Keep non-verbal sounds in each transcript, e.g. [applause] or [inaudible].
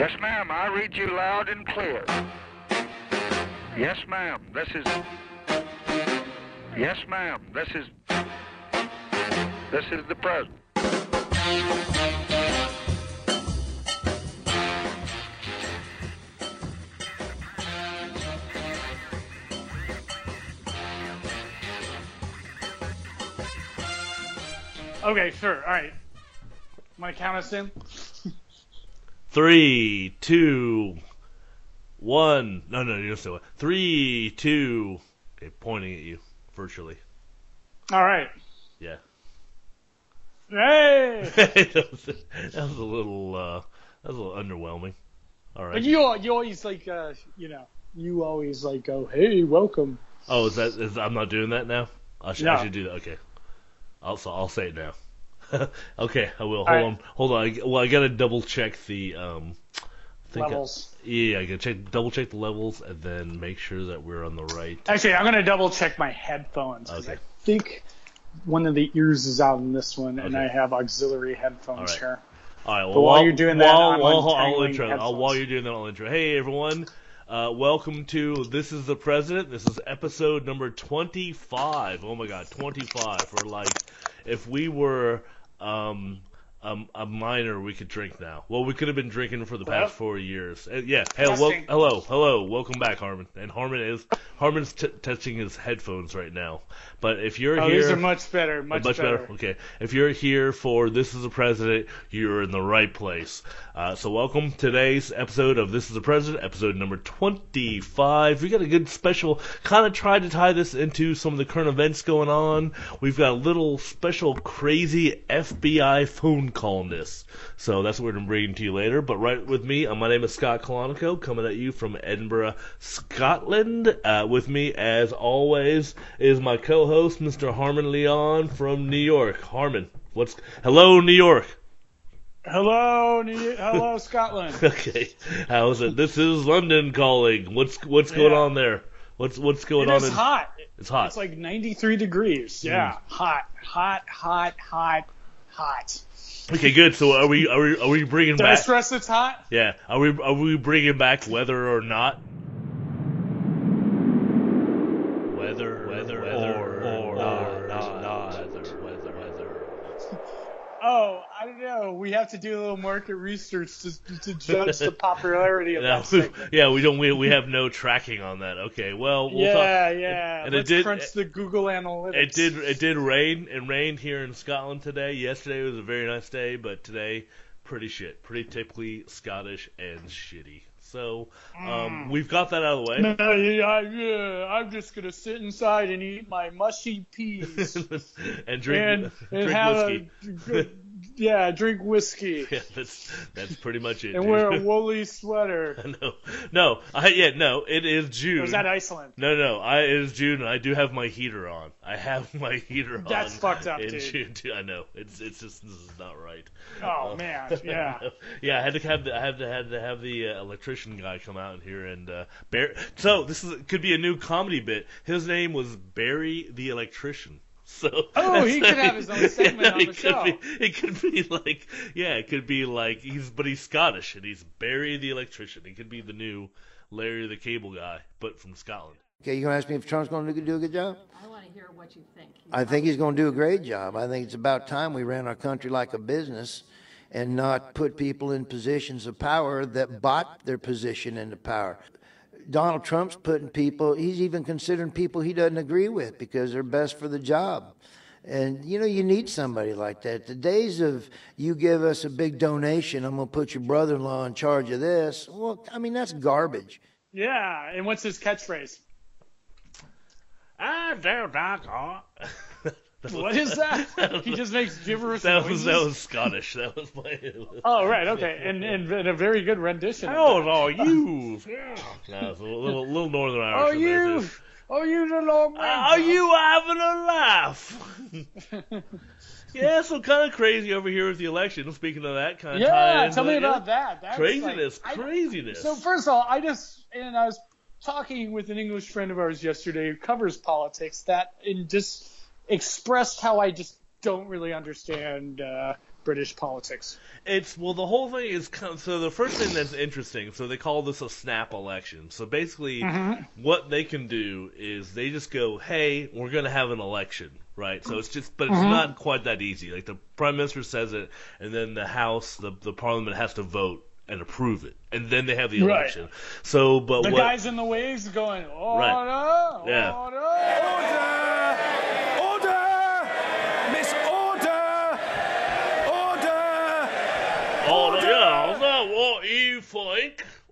Yes, ma'am. I read you loud and clear. Yes, ma'am. This is. Yes, ma'am. This is. This is the president. Okay, sure. All right. Want to count us in? Three, two, one. No, no, you're still three, two. Okay, pointing at you virtually. All right. Yeah. Hey! [laughs] that, was, that was a little. Uh, that was a little underwhelming. All right. But you, you always like, uh, you know, you always like go, hey, welcome. Oh, is that? Is, I'm not doing that now. I should. No. I should do that. Okay. I'll. so I'll say it now. [laughs] okay, I will. Hold right. on. Hold on. I, well, I gotta double check the. Um, think I- Levels. yeah, I gotta check, double check the levels, and then make sure that we're on the right. Actually, I'm gonna double check my headphones. 'cause Okay. I think one of the ears is out in this one, and I have auxiliary headphones right. here. All right. Well, But while you're doing that, while, I'm while- I'll intro. I'll, headphones. while you're doing that, I'll intro. Hey, everyone. Uh, welcome to This is the President. This is episode number 25. Oh my God, 25. We're like, if we were um, um, a minor, we could drink now. Well, we could have been drinking for the past four years. Uh, yeah. Hey, Testing. hello, hello. Welcome back, Harmon. And Harmon is Harmon's t- testing his headphones right now. But if you're Oh, here, these are much better. Much, better. Okay. If you're here for This is the President, you're in the right place. Uh, so welcome to today's episode of This is the President, episode number 25. We got a good special, kind of tried to tie this into some of the current events going on. We've got a little special crazy FBI phone call in this. So that's what we're going to bring to you later. But right with me, uh, my name is Scott Colonico, coming at you from Edinburgh, Scotland. Uh, with me, as always, is my co-host, Mr. Harmon Leon from New York. Harmon, what's hello, New York? Hello, New- hello, [laughs] Scotland. [laughs] Okay, how's it? This is London calling. What's what's going Yeah. on there? What's what's going It on? is in, hot. It's hot. It's like 93 degrees. Yeah, hot, hot, hot, hot, hot. Okay, good. So are we are we are we bringing Did I back? stress it's hot? Yeah, are we are we bringing back whether or not? Weather, weather, weather, or, not, not, not, weather, weather, weather. Oh, I don't know. We have to do a little market research to, to judge the [laughs] popularity of No, that [laughs] yeah, we don't. We, we have no tracking on that. Okay, well, we'll yeah, talk. yeah. and it Let's did- crunch the Google Analytics. It did. It did rain. It rained here in Scotland today. Yesterday was a very nice day, but today, pretty shit. Pretty typically Scottish and shitty. So, um, we've got that out of the way. No, yeah, yeah, I'm just gonna sit inside and eat my mushy peas [laughs] and drink and, and drink whiskey. a yeah, drink whiskey [laughs] Yeah, that's that's pretty much it. and dude. wear a [laughs] woolly sweater. [laughs] no, no, I yeah, no. It is June. Or is that Iceland? No, no, I it is June, and I do have my heater on. I have my heater on. That's fucked up, in dude. June, too. I know it's it's just this is not right. Oh man, yeah. yeah, I had to have the, I had to had to have the uh, electrician guy come out in here and uh, Barry. So this is could be a new comedy bit. His name was Barry the electrician. So Oh, he could have his own segment [laughs] on it the could show. Be, it could be like yeah, it could be like he's but he's Scottish and he's Barry the electrician. He could be the new Larry the cable guy, but from Scotland. Okay, you gonna ask me if Trump's gonna do, do a good job? I want to hear what you think. I think he's gonna do a great job. I think it's about time we ran our country like a business and not put people in positions of power that bought their position into power. Donald Trump's putting people, he's even considering people he doesn't agree with because they're best for the job. And you know, you need somebody like that. The days of you give us a big donation, I'm gonna put your brother in law in charge of this. Well, I mean, that's garbage. Yeah, and what's his catchphrase? I don't know. [laughs] [laughs] What is that? [laughs] he just makes gibberish That was that was Scottish. That was my. Oh right, okay, and, and, and a very good rendition. that. are you? [laughs] Yeah, yeah it's a little, little Northern Irish. There, you? Are you the long man? Are you having a laugh? yeah, so kind of crazy over here with the election. Speaking of that, kind of Yeah, tell me about that. That's Craziness, like- I- craziness. So first of all, I just and I was talking with an English friend of ours yesterday who covers politics that in just expressed how I just don't really understand uh, British politics. It's well, the whole thing is so. The first thing that's interesting, so they call this a snap election. So basically, what they can do is they just go, "Hey, we're going to have an election." Right, so it's just, but it's not quite that easy. Like the prime minister says it, and then the House, the the Parliament has to vote and approve it, and then they have the Right. election. So, but The what? guys in the waves going, order, Yeah. order. Order! Miss Order! Order! Oh yeah, is that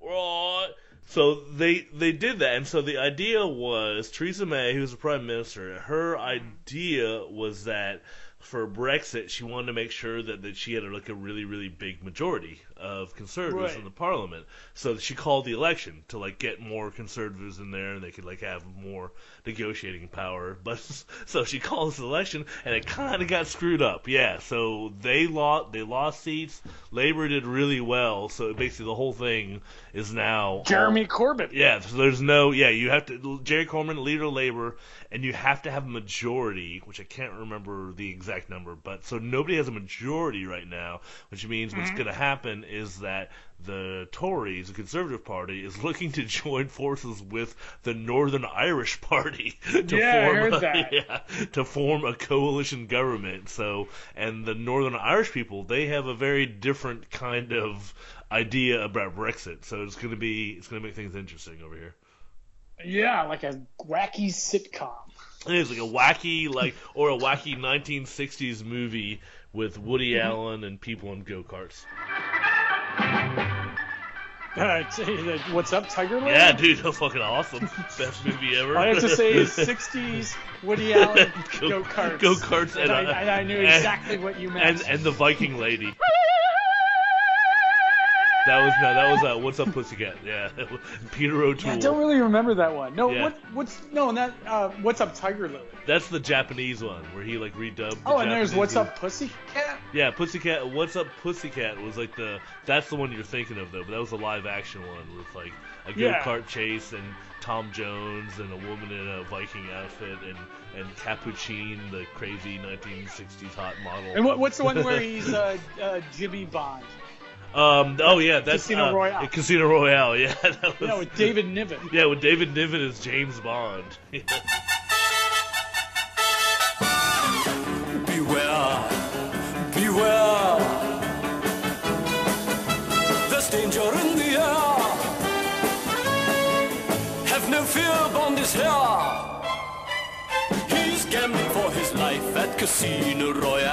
Right. So they they did that, and so the idea was Theresa May, who was the prime minister. Her hmm. idea was that for Brexit, she wanted to make sure that, that she had like a really really big majority of conservatives Right. in the parliament. So she called the election to like get more conservatives in there, and they could like have more negotiating power. [laughs] But so she called this election, and it kind of got screwed up. Yeah, so they lost they lost seats. Labor did really well, so basically the whole thing is now Jeremy Corbyn. yeah, so there's no yeah, you have to Jerry Corbyn, leader of labor, and you have to have a majority, which I can't remember the exact number, but so nobody has a majority right now, which means what's mm-hmm. going to happen is that the Tories, the Conservative Party, is looking to join forces with the Northern Irish Party [laughs] to Yeah, I form heard a, [laughs] that. yeah, to form a coalition government. So, and the Northern Irish people, they have a very different kind of idea about Brexit. So it's going to be it's going to make things interesting over here. Yeah, like a wacky sitcom. It is like a wacky like or a wacky 1960s movie with Woody Mm-hmm. Allen and people in go-karts. [laughs] What's up, Tiger Lily? Yeah, dude, that's fucking awesome. [laughs] Best movie ever. All I have to say is [laughs] 60s Woody Allen go karts. Go-karts and, and, I, uh, and I knew exactly what you meant. and and the Viking lady. That was no, that was uh, what's up, Pussycat? Yeah, [laughs] Peter O'Toole. I don't really remember that one. No, Yeah. what what's no and that uh, what's up, Tiger Lily? That's the Japanese one where he like redubbed. the Oh, and there's what's movie. up, Pussycat. Yeah, Pussycat. What's up, Pussycat was like the. That's the one you're thinking of though, but that was a live action one with like a go Yeah. kart chase and Tom Jones and a woman in a Viking outfit and and Capucine, the crazy 1960s hot model. And what, what's the one [laughs] where he's uh, uh, Jimmy Bond? Um. Oh yeah, that's Casino uh, Royale. Casino Royale. Yeah, [laughs] that was. You know, with David Niven. [laughs] Yeah, with David Niven as James Bond. [laughs] Beware, beware. There's danger in the air. Have no fear, Bond is here. He's gambling for his life at Casino Royale.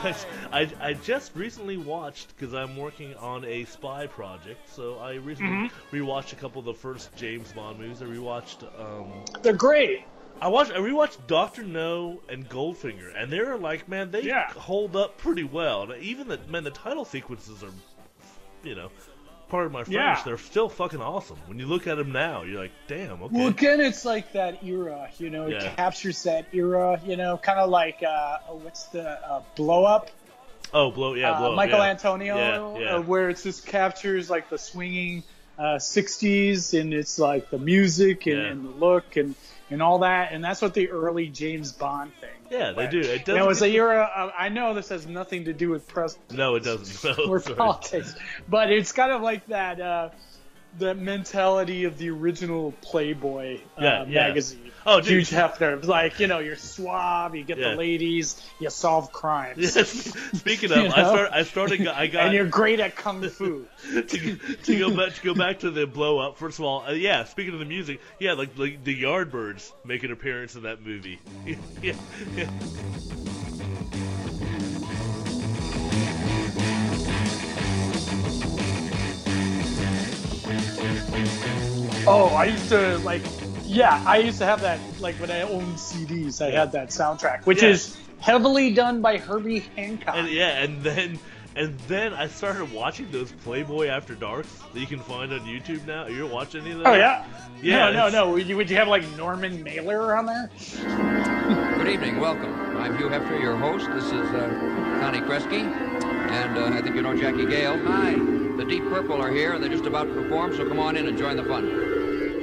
[laughs] I, I just recently watched because I'm working on a spy project, so I recently rewatched a couple of the first James Bond movies. I rewatched um, They're great. I watched I rewatched Doctor No and Goldfinger, and they're like, man, they Yeah. hold up pretty well. Even the man, the title sequences are, you know, part of my French. Yeah. They're still fucking awesome. When you look at them now, you're like, damn, okay. Well, again, it's like that era, you know. It Yeah. captures that era, you know, kind of like uh, oh, what's the uh, blow up? oh, blow, yeah, uh, blow. Michael yeah. Antonio, Yeah. Uh, where it just captures like the swinging uh, 60s and it's like the music and, and the look and, and all that. And that's what the early James Bond thing. Yeah, they do. It doesn't it's a get- era. Of, I know this has nothing to do with press No, it doesn't. [laughs] No, or sorry. politics, but it's kind of like that. Uh, the mentality of the original Playboy uh, Yeah, yeah. magazine. Oh, dude. Hugh Hefner. Like, you know, you're suave, you get Yeah. the ladies, you solve crimes. [laughs] Speaking of, You I start. I started. I got. [laughs] and you're great at kung fu. [laughs] to, to go back to go back to the blow up. First of all, uh, yeah. Speaking of the music, yeah, like, like the Yardbirds make an appearance in that movie. yeah, Oh, I used to like, yeah, I used to have that like when I owned CDs. I had that soundtrack, which Yeah. is heavily done by Herbie Hancock. and yeah, and then and then I started watching those Playboy After Darks that you can find on YouTube now. You're watching any of that? oh yeah, Yeah, No, no, it's- no. Would you, would you have like Norman Mailer on there? Good evening, welcome. I'm Hugh Hefner, your host. This is uh, Connie Kreski, and uh, I think you know Jackie Gale. Hi. The Deep Purple are here, and they're just about to perform, so come on in and join the fun.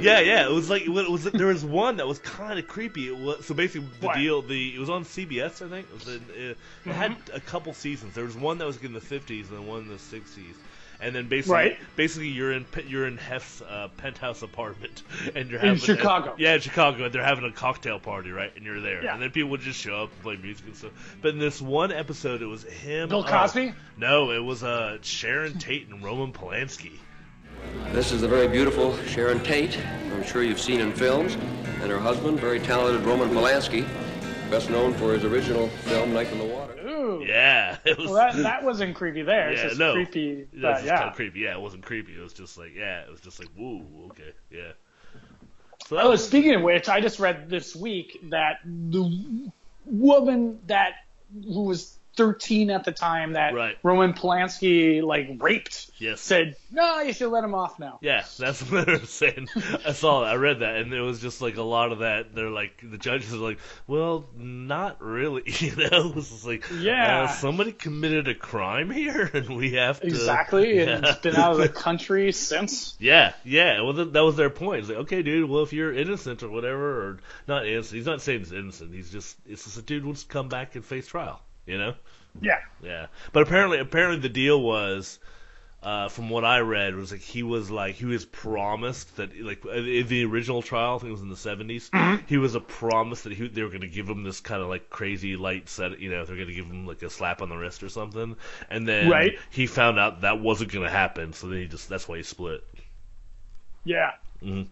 Yeah, yeah. It was like it was. There was one that was kind of creepy. It was so basically the What? deal. The it was on CBS, I think. It, was in, it, it had Mm-hmm. a couple seasons. There was one that was in the 50s and then one in the 60s. And then basically, Right. basically you're in you're in Hef's uh, penthouse apartment, [laughs] and you're In having Chicago. yeah, in Chicago, and they're having a cocktail party, right? And you're there, Yeah. and then people would just show up and play music and stuff. But in this one episode, it was him. Bill uh, Cosby? no, it was uh, Sharon Tate and Roman Polanski. This is the very beautiful Sharon Tate, I'm sure you've seen in films, and her husband, very talented Roman Polanski, best known for his original film Knife in the Water. Ooh. Yeah, it was. Well, that, that wasn't creepy there. It's Yeah, just no. creepy. That was But, just yeah. kind of creepy. Yeah, it wasn't creepy. It was just like, yeah, it was just like, woo, okay, yeah. So that Oh, was speaking of which, I just read this week that the woman that who was 13 at the time that Right. Roman Polanski like raped Yes. said, "No, you should let him off now." Yeah, that's [laughs] what they were saying. I saw that. I read that, and it was just like a lot of that. They're like, the judges are like, well, not really. [laughs] You know, it's just like, Yeah. uh, somebody committed a crime here, [laughs] and we have to Exactly, and Yeah. it's been out of the country since. Yeah, yeah. Well, th- that was their point. It's like, okay, dude. Well, if you're innocent or whatever, or not innocent, he's not saying he's innocent. He's just, it's just a dude wants to come back and face trial. You know? Yeah. Yeah. But apparently, apparently the deal was, uh, from what I read, was like he was like he was promised that like in the original trial, I think it was in the 70s, Mm-hmm. he was a promise that he they were going to give him this kind of like crazy light set, you know, they're going to give him like a slap on the wrist or something, and then Right. he found out that wasn't going to happen, so then he just that's why he split. Yeah. hmm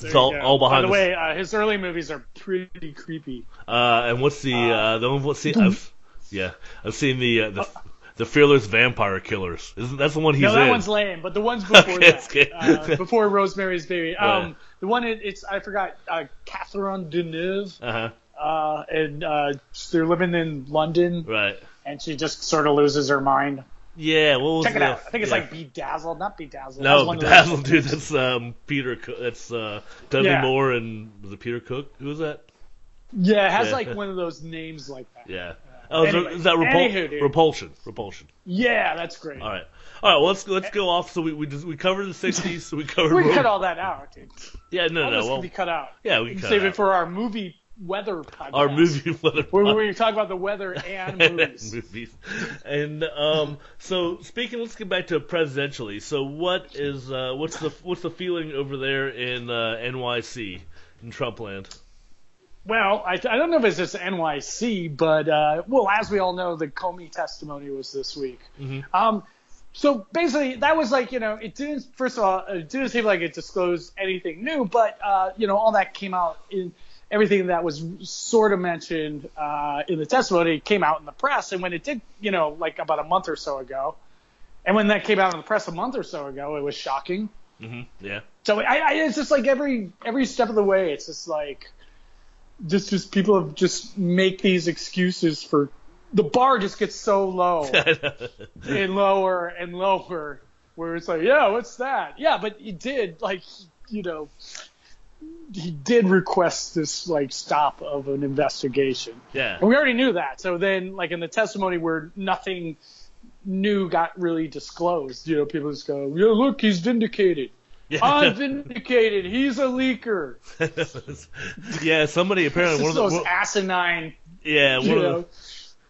There It's all, all behind By the way, uh, his early movies are pretty creepy. Uh, and what's the uh, the one? What's the? I've, yeah, I've seen the uh, the the Fearless Vampire Killers. Isn't that's the one he's no, that in? one's lame, but the ones [laughs] before Okay, that, uh, before Rosemary's Baby, [laughs] um, the one it, it's I forgot, uh, Catherine Deneuve, Uh huh. uh, and uh, they're living in London, Right. and she just sort of loses her mind. Yeah. What was Check it the- out. I think it's yeah. like Bedazzled, not Bedazzled. No, one of Bedazzled, dude. That's um Peter. Cook. That's uh Dudley Yeah. Moore and was it Peter Cook? Who was that? Yeah, it has Yeah. like one of those names like that. Yeah. Oh, is, Anyway, is that repul- anywho, repulsion? Repulsion. Yeah, that's great. All right. All right. Well, let's let's go off. So we we just, we covered the [laughs] '60s. So we covered. We cut all that out, dude. yeah. No. All No. Well. can be cut out. Yeah. We We can can cut save it it for our movie weather podcast. our movie [laughs] weather. where, where we talk about the weather [laughs] and movies. movies. And um, so speaking, let's get back to presidentially. So what is uh, what's the what's the feeling over there in uh, NYC in Trumpland? Well, I, I don't know if it's just NYC, but uh, well, as we all know, the Comey testimony was this week. Um, so basically, that was like you know, it didn't. First of all, it didn't seem like it disclosed anything new, but uh, you know, all that came out in everything that was sort of mentioned uh, in the testimony came out in the press, and when it did, you know, like about a month or so ago, and when that came out in the press a month or so ago, it was shocking. hmm Yeah. So I, I, it's just like every every step of the way, it's just like just just people have just make these excuses for the bar just gets so low [laughs] and lower and lower, where it's like, yeah, what's that? Yeah, but he did like you know he did request this like stop of an investigation. yeah. And we already knew that. So then, like in the testimony where nothing new got really disclosed, you know, people just go, "Yeah, look, he's vindicated. Yeah. I'm vindicated. He's a leaker." [laughs] yeah. Somebody apparently one of those the asinine, yeah one you of know. the,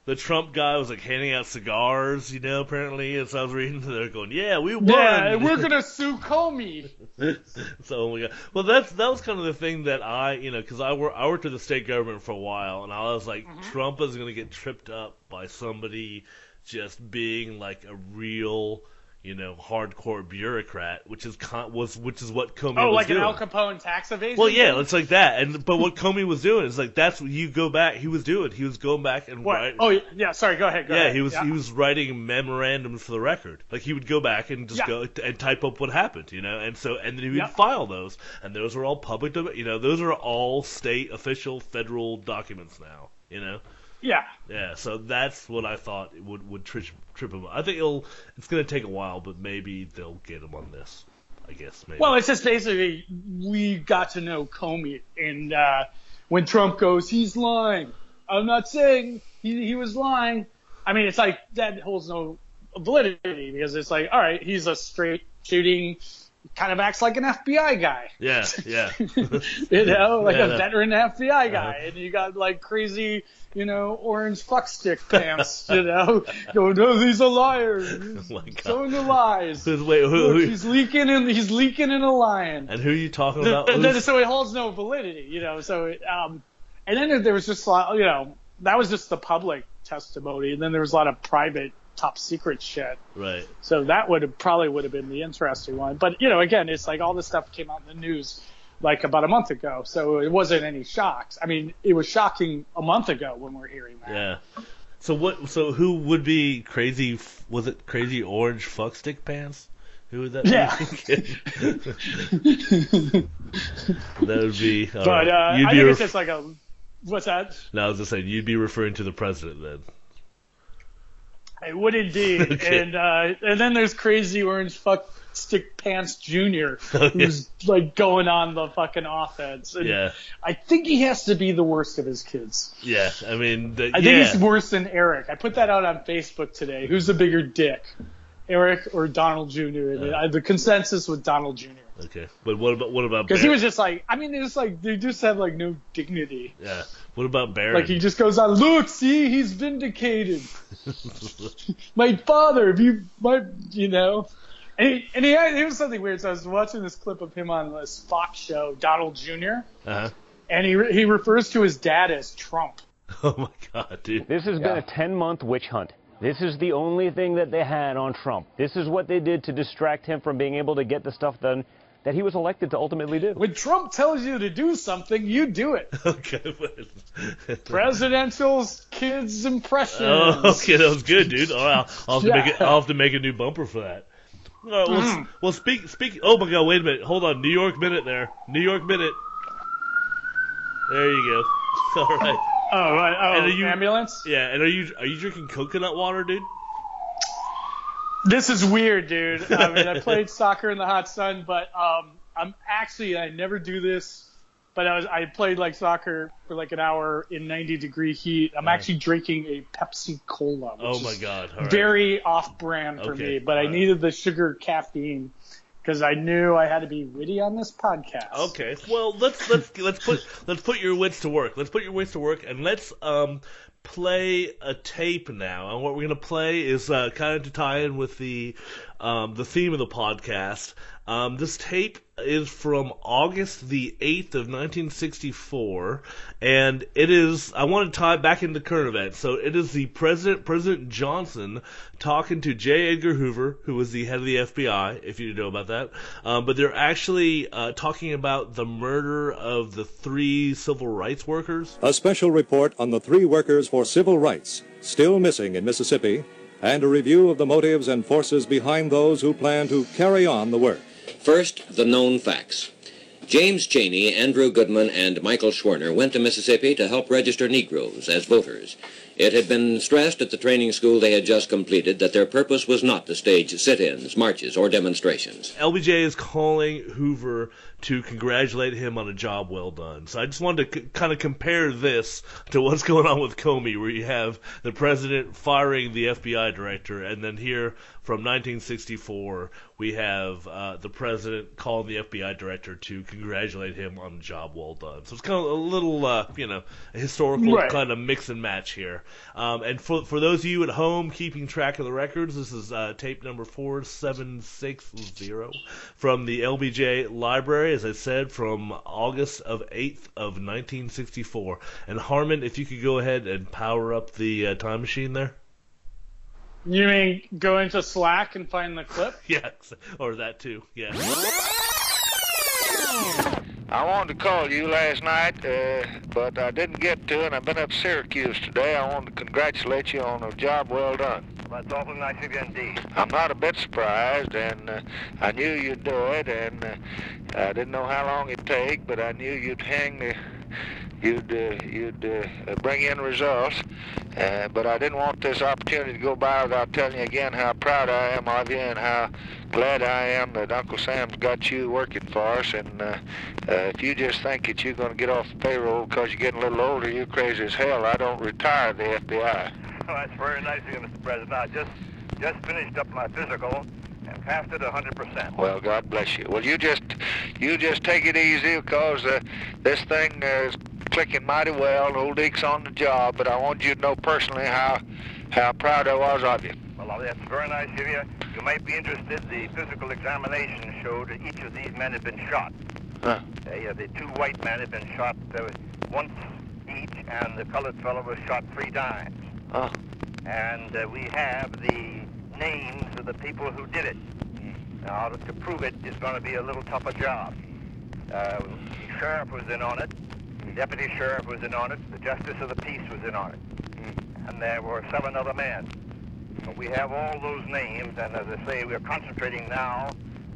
the Trump guy was like handing out cigars, you know. Apparently, as I was reading, [laughs] they're going, "Yeah, we won." Yeah, and [laughs] we're gonna sue Comey. [laughs] so oh my god. Well, that's that was kind of the thing that I, you know, because I work I worked with the state government for a while, and I was like, Mm-hmm. Trump is going to get tripped up by somebody just being like a real, you know, hardcore bureaucrat, which is con- was which is what Comey Oh, was like doing. an Al Capone tax evasion. well, yeah, it's like that, and but what Comey was doing is like that's what you go back. He was doing. He was going back and What? write- Oh, yeah. Sorry. Go ahead. Go yeah, ahead. he was he was writing memorandums for the record. Like he would go back and just Yeah. go and type up what happened, you know, and so and then he would Yeah. file those, and those are all public, you know, those are all state official federal documents now, you know. Yeah. Yeah, so that's what I thought would would trip trip him. I think it'll it's gonna take a while, but maybe they'll get him on this. I guess maybe. Well, it's just basically we got to know Comey, and uh, when Trump goes, he's lying. I'm not saying he, he was lying. I mean, it's like that holds no validity because it's like, all right, he's a straight shooting, kind of acts like an FBI guy. Yeah, yeah. [laughs] you know, like Yeah, a veteran FBI guy, Uh-huh. and you got like crazy, you know, orange fuck stick pants, you know, [laughs] going, no, he's a liar, he's [laughs] Oh my God. telling the lies. Wait? Who, Look, who, he's leaking in, he's leaking in a lion. and who are you talking about? And then, so it holds no validity, you know. So, it, um, and then there was just a lot, you know, that was just the public testimony, and then there was a lot of private, top secret shit. right. So that would have probably would have been the interesting one. But you know, again, it's like all this stuff came out in the news like about a month ago, so it wasn't any shocks. I mean, it was shocking a month ago when we're hearing that. Yeah. So what? So who would be crazy? Was it crazy orange fuck stick pants? Who would that be? Yeah. [laughs] that would be. But right. uh, I be think ref- it's just like a what's that? no, I was just saying you'd be referring to the president then. It would indeed. [laughs] Okay. And uh, and then there's crazy orange fuck stick pants junior [laughs] Oh, yeah. who's like going on the fucking offense. And Yeah. I think he has to be the worst of his kids. Yeah. I mean, the, I yeah. think he's worse than Eric. I put that out on Facebook today. Who's the bigger dick, Eric or Donald Jr.? Uh. I- the consensus with Donald Jr. Okay, but what about what about? Because he was just like, I mean, it's like they just have like no dignity. Yeah. What about Barron? Like he just goes on, look, see, he's vindicated. [laughs] my father, if you, my, you know, and he, and he had, it was something weird. So I was watching this clip of him on this Fox show, Donald Jr. uh-huh. and he he refers to his dad as Trump. [laughs] Oh my god, dude. This has been a 10 month witch hunt. This is the only thing that they had on Trump. This is what they did to distract him from being able to get the stuff done that he was elected to ultimately do. When Trump tells you to do something, you do it. [laughs] Okay. but- [laughs] Presidential's kids impressions. Oh, okay, that was good, dude. All right, I'll, I'll have to make it. I'll have to make a new bumper for that. All right, well, Mm-hmm. well, speak, speak. Oh my God, wait a minute. Hold on, New York minute there. New York minute. There you go. [laughs] All right. Oh, right. Oh, And are you- ambulance. Yeah, and are you are you drinking coconut water, dude? This is weird, dude. I mean, I [laughs] played soccer in the hot sun, but um, I'm actually I never do this, but I was I played like soccer for like an hour in 90 degree heat. I'm actually drinking a Pepsi Cola. Oh my God. All right. Very off-brand for Okay, me, but I alright. needed the sugar caffeine because I knew I had to be witty on this podcast. Okay. Well, let's let's let's put let's put your wits to work. Let's put your wits to work, and let's um play a tape now. And what we're gonna play is uh, kind of to tie in with the um, the theme of the podcast. Um, this tape is from August the 8th of 1964, and it is, I want to tie it back into current events. So it is the President, President Johnson, talking to J. Edgar Hoover, who was the head of the FBI, if you know about that. Um, but they're actually uh, talking about the murder of the three civil rights workers. A special report on the three workers for civil rights still missing in Mississippi, and a review of the motives and forces behind those who plan to carry on the work. First, the known facts. James Chaney, Andrew Goodman, and Michael Schwerner went to Mississippi to help register Negroes as voters. It had been stressed at the training school they had just completed that their purpose was not to stage sit-ins, marches, or demonstrations. LBJ is calling Hoover to congratulate him on a job well done. So I just wanted to c- kind of compare this to what's going on with Comey, where you have the president firing the FBI director, and then here from 1964 we have uh, the president calling the FBI director to congratulate him on a job well done. So it's kind of a little, uh, you know, a historical Right. kind of mix and match here. Um, and for for those of you at home keeping track of the records, this is uh, tape number four seven six zero from the LBJ library, as I said, from August of eighth of 1964. And Harmon, if you could go ahead and power up the uh, time machine there. You mean go into Slack and find the clip? [laughs] Yeah, or that too. Yeah. I wanted to call you last night, uh, but I didn't get to, and I've been up to Syracuse today. I wanted to congratulate you on a job well done. That's awfully nice of you indeed. I'm not a bit surprised, and uh, I knew you'd do it, and uh, I didn't know how long it'd take, but I knew you'd hang the, you'd uh, you'd uh, bring in results. Uh, but I didn't want this opportunity to go by without telling you again how proud I am of you and how glad I am that Uncle Sam's got you working for us. And uh, uh, if you just think that you're going to get off the payroll because you're getting a little older, you're crazy as hell. I don't retire the FBI. Well, that's very nice of you, Mr. President. I just just finished up my physical, and passed it 100%. Well, God bless you. Well, you just you just take it easy because uh, this thing uh, is clicking mighty well. Old Deke's on the job, but I want you to know personally how how proud I was of you. Well, that's very nice of you. You might be interested. The physical examination showed that each of these men had been shot. Huh. Uh, the two white men had been shot uh, once each, and the colored fellow was shot three times. Oh. And uh, we have the names of the people who did it. Now, to prove it, it is going to be a little tougher job. Uh, the sheriff was in on it. The deputy sheriff was in on it. The justice of the peace was in on it. And there were seven other men. But we have all those names, and as I say, we're concentrating now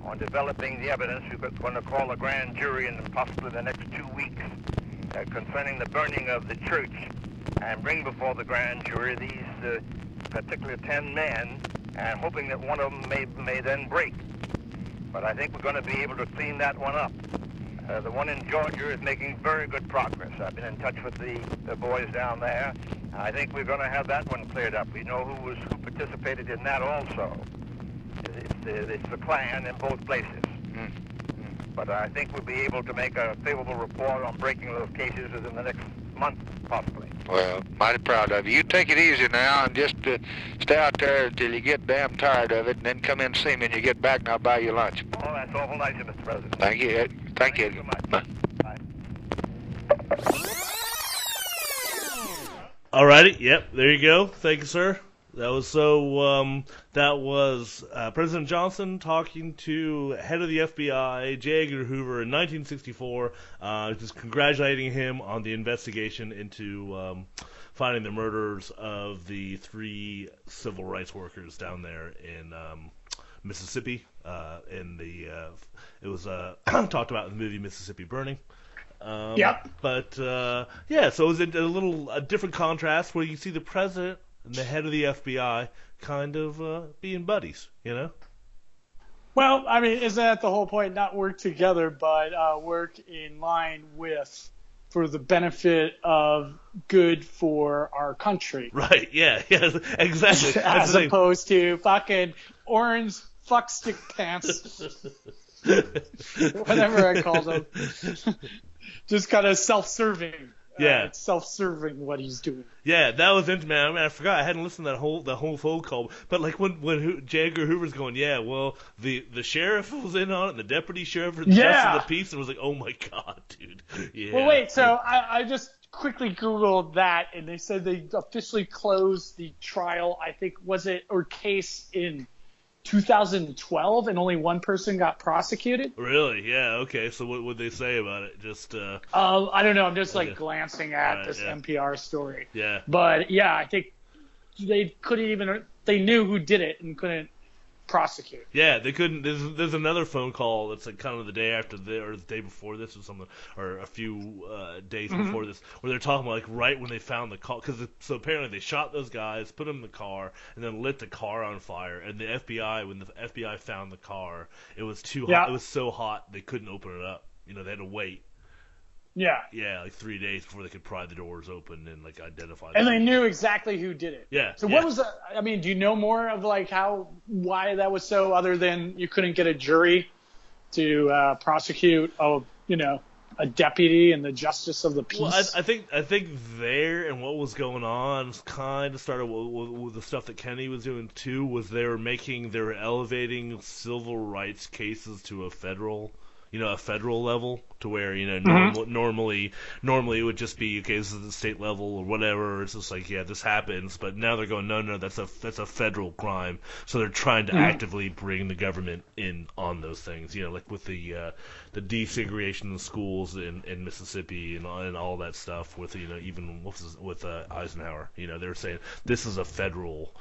on developing the evidence. We're going to call a grand jury in possibly the next two weeks uh, concerning the burning of the church and bring before the grand jury these uh, particular ten men and hoping that one of them may, may then break. But I think we're going to be able to clean that one up. Uh, the one in Georgia is making very good progress. I've been in touch with the, the boys down there. I think we're going to have that one cleared up. We know who was who participated in that also. It's the, it's the Klan in both places. But I think we'll be able to make a favorable report on breaking those cases within the next month, possibly. Well, mighty proud of you. You take it easy now and just uh, stay out there until you get damn tired of it, and then come in and see me when you get back, and I'll buy you lunch. Oh, that's awful nice of you, Mr. President. Thank you. Thank, you. Bye. Alrighty, yep, there you go. Thank you, sir. That was so. Um, that was uh, President Johnson talking to head of the FBI, J. Edgar Hoover, in 1964, uh, just congratulating him on the investigation into um, finding the murders of the three civil rights workers down there in um, Mississippi. Uh, in the uh, it was uh, [clears throat] talked about in the movie Mississippi Burning. Um, Yep. But uh, yeah, so it was a, a little a different contrast where you see the president and the head of the FBI kind of uh, being buddies, you know? Well, I mean, isn't that the whole point? Not work together, but uh, work in line with, for the benefit of good for our country, Right? Yeah. [laughs] Yeah. Exactly. [laughs] As opposed to fucking orange fuckstick pants, [laughs] whatever I call them. [laughs] Just kind of self-serving. Uh, Yeah. it's self-serving what he's doing. Yeah, that was interesting, man. I, mean, I forgot I hadn't listened to that whole the whole phone call. But like when when Ho- J. Edgar Hoover's going, yeah, well the the sheriff was in on it, and the deputy sheriff and the Yeah. justice of the peace, and was like, oh my god, [laughs] dude. Yeah. Well, wait. So I, I just quickly googled that, and they said they officially closed the trial. I think was it or case in 2012, and only one person got prosecuted. Really? Yeah. Okay. So what would they say about it? Just uh, Uh, I don't know. I'm just like Okay. glancing at Right, this yeah. NPR story, yeah. but yeah, I think they couldn't even. They knew who did it and couldn't prosecute. Yeah, they couldn't. There's, there's another phone call that's like kind of the day after the or the day before this or something, or a few uh, days Mhm. before this, where they're talking about like right when they found the car, because so apparently they shot those guys, put them in the car, and then lit the car on fire. And the FBI, when the FBI found the car, it was too hot. Yeah. It was so hot they couldn't open it up. You know, they had to wait. Yeah, Yeah, like three days before they could pry the doors open and like identify. and they knew exactly who did it. Yeah. So yeah. what was the? I mean, do you know more of like how why that was so? Other than you couldn't get a jury to uh, prosecute a you know a deputy and the justice of the peace. Well, I, I think I think there and what was going on kind of started with, with, with the stuff that Kenny was doing too. Was they were making they were elevating civil rights cases to a federal, you know, a federal level to where you know Mhm. normally normally it would just be okay, this is the state level or whatever. It's just like yeah, this happens, but now they're going no, no, that's a that's a federal crime. So they're trying to Mhm. actively bring the government in on those things. You know, like with the uh, the desegregation of schools in, in Mississippi and, all- and all that stuff. With you know even with with uh, Eisenhower, you know they're saying this is a federal.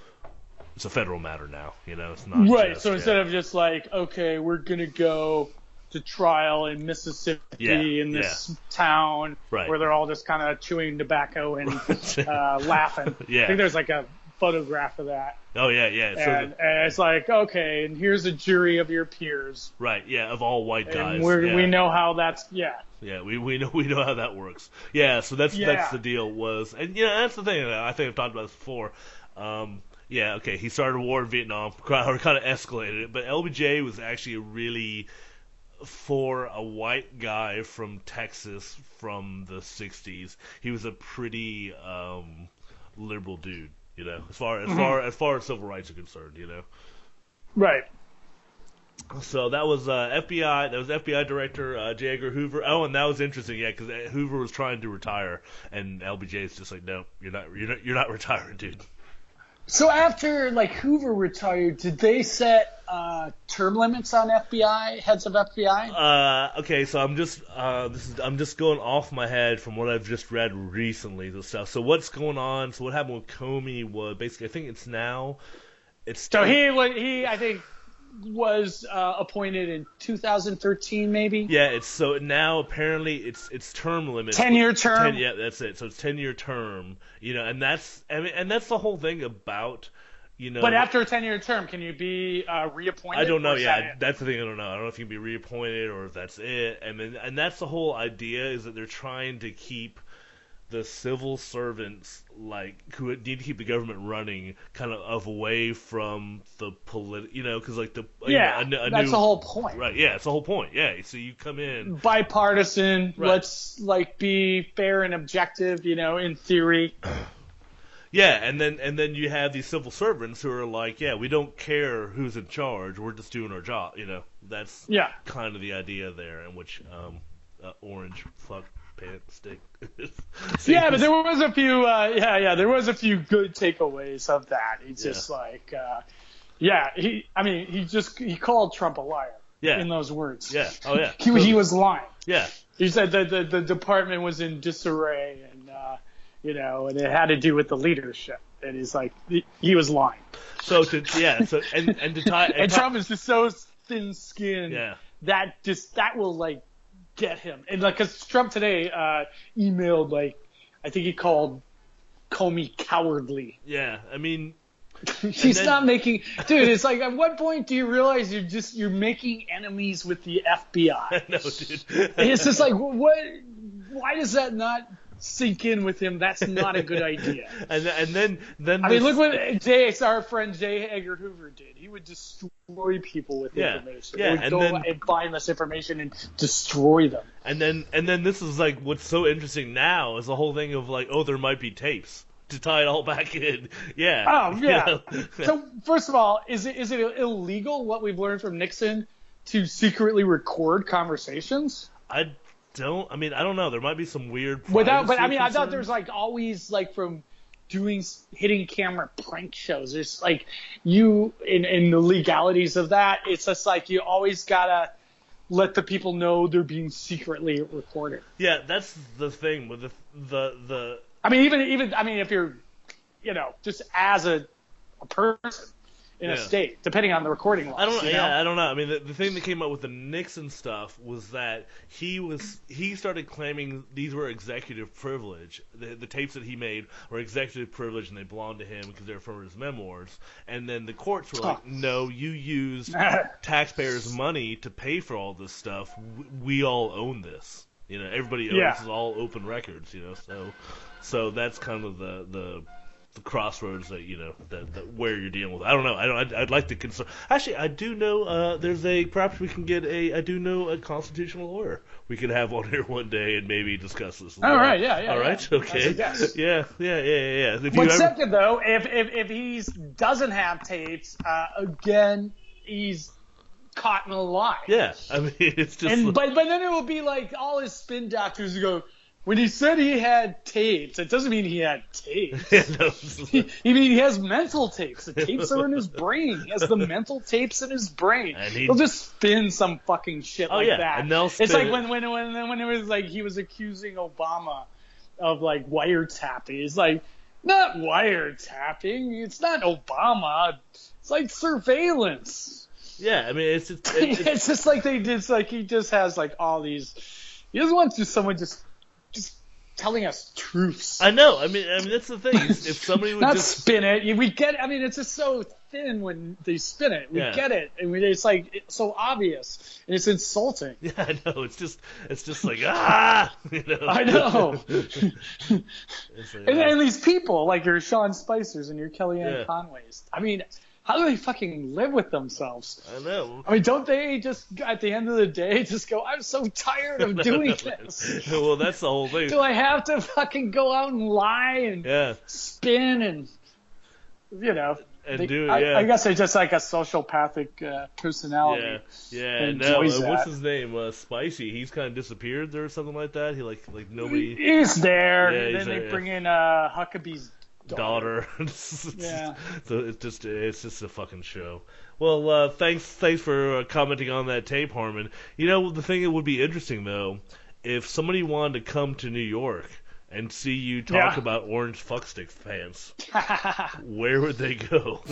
It's a federal matter now, you know. It's not right. just- So yeah. instead of just like okay, we're gonna go to trial in Mississippi Yeah, in this town Right. where they're all just kind of chewing tobacco and [laughs] uh, laughing. [laughs] Yeah. I think there's like a photograph of that. oh yeah, yeah. So and, the- and it's like, okay, and here's a jury of your peers. right, yeah, of all white guys. yeah. we know how that's, yeah. Yeah, we, we know [laughs] we know how that works. Yeah, so that's Yeah. that's the deal was, and you know that's the thing. I think I've talked about this before. Um, Yeah, okay. He started a war in Vietnam, or kind of escalated it. But LBJ was actually a really for a white guy from Texas from the '60s. He was a pretty um, liberal dude, you know, as far as far as far as civil rights are concerned, you know. Right. So that was uh, FBI. That was FBI Director uh, J. Edgar Hoover. Oh, and that was interesting, yeah, because Hoover was trying to retire, and LBJ is just like, no, you're not, you're not, you're not [laughs] retiring, dude. So after like Hoover retired, did they set uh, term limits on FBI heads of FBI? Uh, okay, so I'm just uh, this is I'm just going off my head from what I've just read recently. The stuff. So what's going on? So what happened with Comey was basically I think it's now. It's So he wa- he I think was uh, appointed in 2013 maybe. Yeah, it's so now apparently it's it's term limit. 10-year term? yeah, that's it. So it's ten year term. You know, and that's I mean, and that's the whole thing about you know. But after a 10 year term, can you be uh, reappointed? I don't know. Yeah, that that's the thing. I don't know. I don't know if you can be reappointed or if that's it. And then, and that's the whole idea is that they're trying to keep the civil servants like who need to keep the government running kind of away from the polit. You know, because like the you Yeah, know, a, a that's new, the whole point. Right. Yeah, it's the whole point. Yeah. So you come in. bipartisan. Right. Let's like be fair and objective. You know, in theory. [clears throat] Yeah, and then and then you have these civil servants who are like, yeah, we don't care who's in charge, we're just doing our job. You know, that's Yeah. kind of the idea there, in which um, uh, orange fuck stick. [laughs] Yeah, but there was a few. Uh, yeah, yeah, there was a few good takeaways of that. He's just like, uh, yeah, he. I mean, he just he called Trump a liar. Yeah. In those words. Yeah. Oh yeah. [laughs] He, he was lying. Yeah. He said that the, the department was in disarray and uh, you know, and it had to do with the leadership. And he's like, he, he was lying. So to yeah, so and and to tie [laughs] And tie- Trump is just so thin-skinned Yeah. that just that will like get him. And like, cause Trump today uh, emailed like, I think he called Comey cowardly. Yeah, I mean, [laughs] He's then- not making, dude. It's like, at what point do you realize you're just you're making enemies with the FBI? [laughs] no, dude. it's just like, what? Why does that not sink in with him? That's not a good idea. [laughs] and then- and then then I mean, look what Jay, our friend J. Edgar Hoover did. He would destroy people with Yeah, information. yeah, he would and go then- and find this information and destroy them. And then and then this is like what's so interesting now is the whole thing of like, oh, there might be tapes to tie it all back in. [laughs] Yeah. Oh you yeah. know? [laughs] so first of all, is it is it illegal what we've learned from Nixon to secretly record conversations? I don't. I mean, I don't know. There might be some weird. Without, but I mean, I thought concerns. there's like always like from doing hitting camera prank shows. There's like you in in the legalities of that. It's just like you always gotta let the people know they're being secretly recorded. Yeah, that's the thing with the the the. I mean, even even I mean, if you're, you know, just as a, a person in a state, depending on the recording laws. I don't. you know? Yeah, I don't know. I mean, the, the thing that came up with the Nixon stuff was that he was he started claiming these were executive privilege. The, the tapes that he made were executive privilege, and they belonged to him because they were from his memoirs. And then the courts were like, Oh. "No, you used [laughs] taxpayers' money to pay for all this stuff. We all own this. You know, everybody owns Yeah. this is all open records. You know, so so that's kind of the the the crossroads that you know that, that where you're dealing with. I don't know. I don't. I'd, I'd like to concern. Actually, I do know. Uh, there's a perhaps we can get a. I do know a constitutional lawyer. We could have on here one day and maybe discuss this. All well. right, yeah, yeah, All yeah. right. A Okay. yes. Yeah. Yeah. Yeah. Yeah. yeah. If you But ever, second, though, if if if he doesn't have tapes, uh, again, he's caught in a lie. yeah. I mean, [laughs] it's just. and but but then it will be like all his spin doctors who go. When he said he had tapes, it doesn't mean he had tapes. [laughs] No. He, I mean, he has mental tapes. The tapes are in his brain. He has the mental tapes in his brain. And he- He'll just spin some fucking shit Oh, like yeah, that. and they'll it's like when when when when it was like he was accusing Obama of like wiretapping. It's like not wiretapping. It's not Obama. It's like surveillance. yeah. I mean, it's just. [laughs] It's, it's, just like they just like he just has like all these. He doesn't want to someone just just telling us truths. I know. I mean, I mean that's the thing. If [laughs] somebody would Not just spin it. We get. I mean, it's just so thin when they spin it. We Yeah. get it, and we, it's like it's so obvious, and it's insulting. [laughs] Yeah, I know. It's just, it's just like ah, [laughs] you know. I know. Like, And, ah. and these people, like your Sean Spicers and your Kellyanne Yeah. Conways. I mean, how do they fucking live with themselves? I know. I mean, don't they just at the end of the day just go, "I'm so tired of doing [laughs] this. well, that's the whole thing. Do I have to fucking go out and lie and Yeah. spin and you know?" And they- do it, I, yeah. I guess they're just like a sociopathic uh, personality. Yeah, yeah. that No, enjoys uh, what's his name? Uh, Spicy. He's kind of disappeared or something like that. He like, like nobody. He's there, Yeah, and he's then they yeah. bring in uh, Huckabee's daughter. [laughs] [laughs] Yeah. So it's just it's just a fucking show. Well, uh, thanks thanks for uh, commenting on that tape, Harmon. You know the thing that would be interesting though, if somebody wanted to come to New York and see you talk Yeah. about orange fuckstick fans, [laughs] where would they go?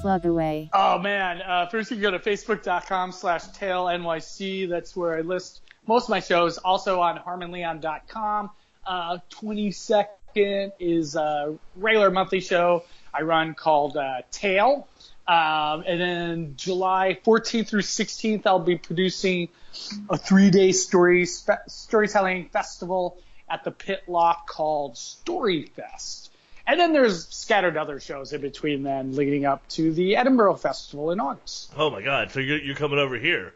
Plug away. Oh man! Uh, first, you can go to facebook.com slash tailnyc. That's where I list most of my shows. Also on harmonleon.com. Uh, 22nd is a regular monthly show I run called uh, Tail. Um, and then July 14th through 16th, I'll be producing a three-day story spe- storytelling festival at the Pit called Storyfest. And then there's scattered other shows in between then leading up to the Edinburgh Festival in August. oh my God! So you're you're coming over here?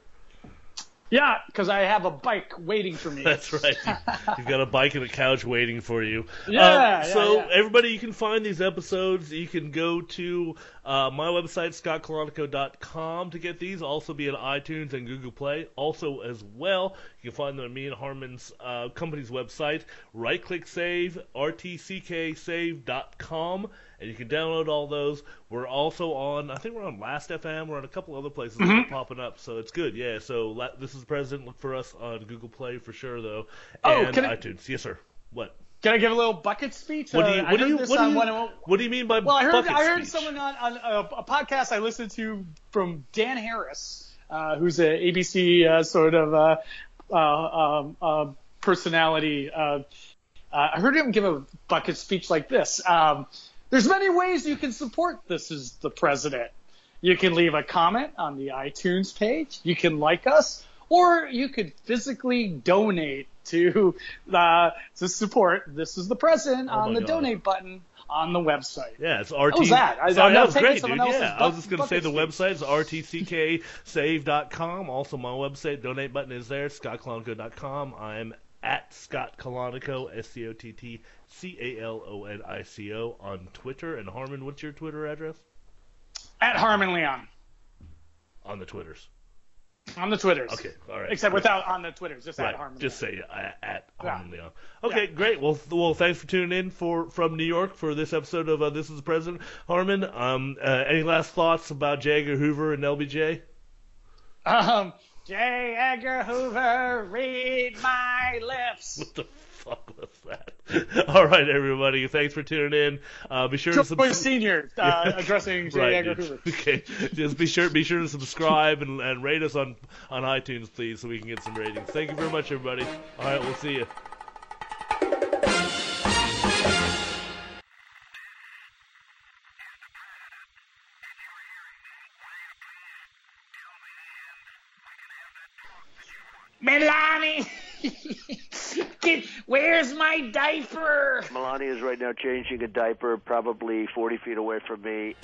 Yeah, because I have a bike waiting for me. [laughs] That's right. [laughs] You've got a bike and a couch waiting for you. Yeah, yeah, so yeah. everybody, you can find these episodes. You can go to uh, my website, scottcalonico.com, to get these. Also be on iTunes and Google Play. Also, as well, you can find them on me and Harmon's uh, company's website. Right-click save, rtcksave.com, and you can download all those. We're also on, I think we're on Last FM. We're on a couple other places that Mhm. are popping up, so it's good. Yeah. So la- this is the president. Look for us on Google Play for sure, though, Oh, and can I- iTunes. Yes, sir. What? Can I give a little bucket speech? What do you? Uh, What I do you? What do you? of- What do you mean by Well, I heard bucket I heard speech? someone on, on a, a podcast I listened to from Dan Harris, uh, who's an ABC uh, sort of uh, uh, um, uh, personality. Uh, uh, I heard him give a bucket speech like this. Um, There's many ways you can support This Is the President. You can leave a comment on the iTunes page. You can like us, or you could physically donate to uh, to support This Is the President Oh on the God. donate button on the website. Yeah, it's RT. How was that? I- Sorry, I'm that was great, dude. Yeah, I was just gonna say the bucket website is rtcksave.com. Also, my website donate button is there. ScottCalonico.com. I'm at Scott Calonico, S C O T T C A L O N I C O on Twitter. And Harmon, what's your Twitter address? At Harmon Leon On the Twitters. on the Twitters. Okay, all right. Except without on the Twitters, just Right, at Harmon. just say uh, at Yeah. Harmon Leon. Okay, great. Well, th- well, thanks for tuning in for from New York for this episode of uh, This Is the President. Harmon, um, uh, any last thoughts about J. Edgar Hoover and LBJ? Um, J. Edgar Hoover, read my lips. What the fuck was that? [laughs] All right, everybody. Thanks for tuning in. Uh, be sure to Joe subscribe. Senior uh, [laughs] addressing J. Right, Edgar dude. Hoover. [laughs] Okay, just be sure be sure to subscribe and, and rate us on on iTunes, please, so we can get some ratings. Thank you very much, everybody. All right, we'll see you. Where's my diaper? Melania is right now changing a diaper, probably 40 feet away from me.